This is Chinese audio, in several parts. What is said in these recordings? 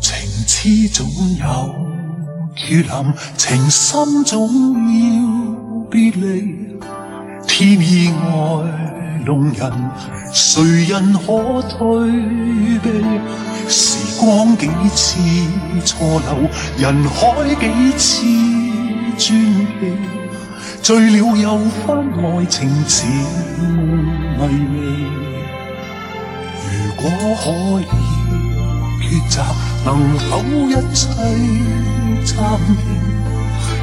情痴总有绝恋，情深总要别离，添意外。弄人，谁人可退避？时光几次错漏，人海几次转机。醉了又翻，爱情似梦迷离。如果可以抉择，能否一切暂停？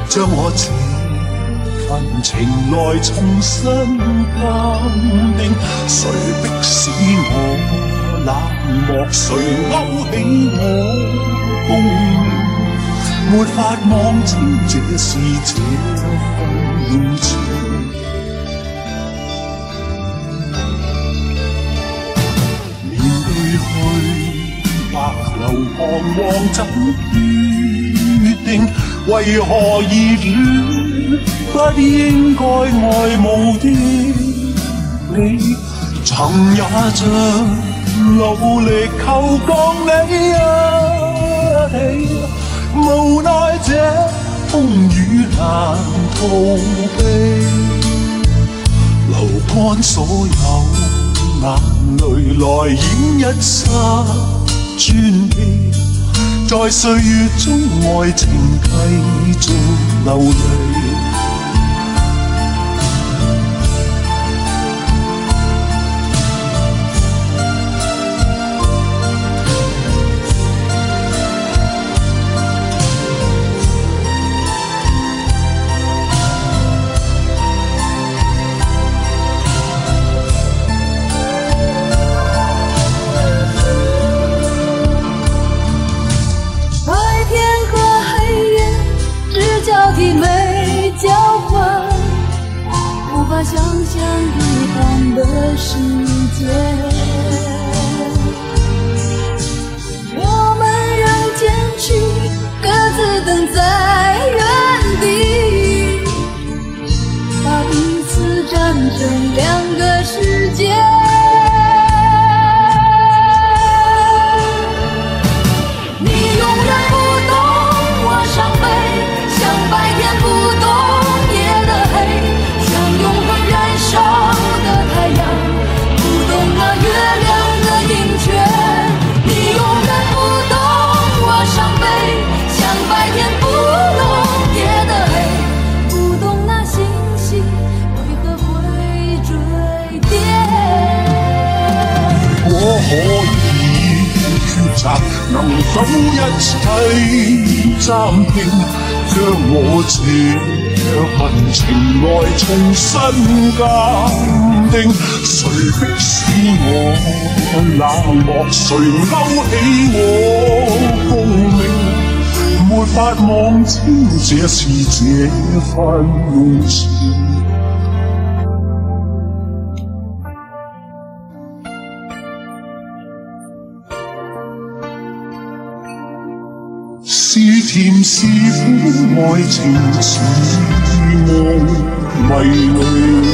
将我情。份情来重新鉴定，谁迫使我冷漠，谁勾起我共鸣？没法望穿这是这份情。面对去白流黄黄怎决定？为何热恋？不应该爱慕端，你曾也像努力求降你啊，无奈这风雨难逃避，流干所有眼泪来演一出传奇，在岁月中爱情继续流泪。想象彼岸的世界，我们仍坚持各自等在原地，把彼此站成两个世界。能否一切暫停？将我這份情爱重新鑑定。誰迫使我冷漠？誰勾起我共鸣？沒法望清這是這份情。是甜是苦，爱情似梦，迷离。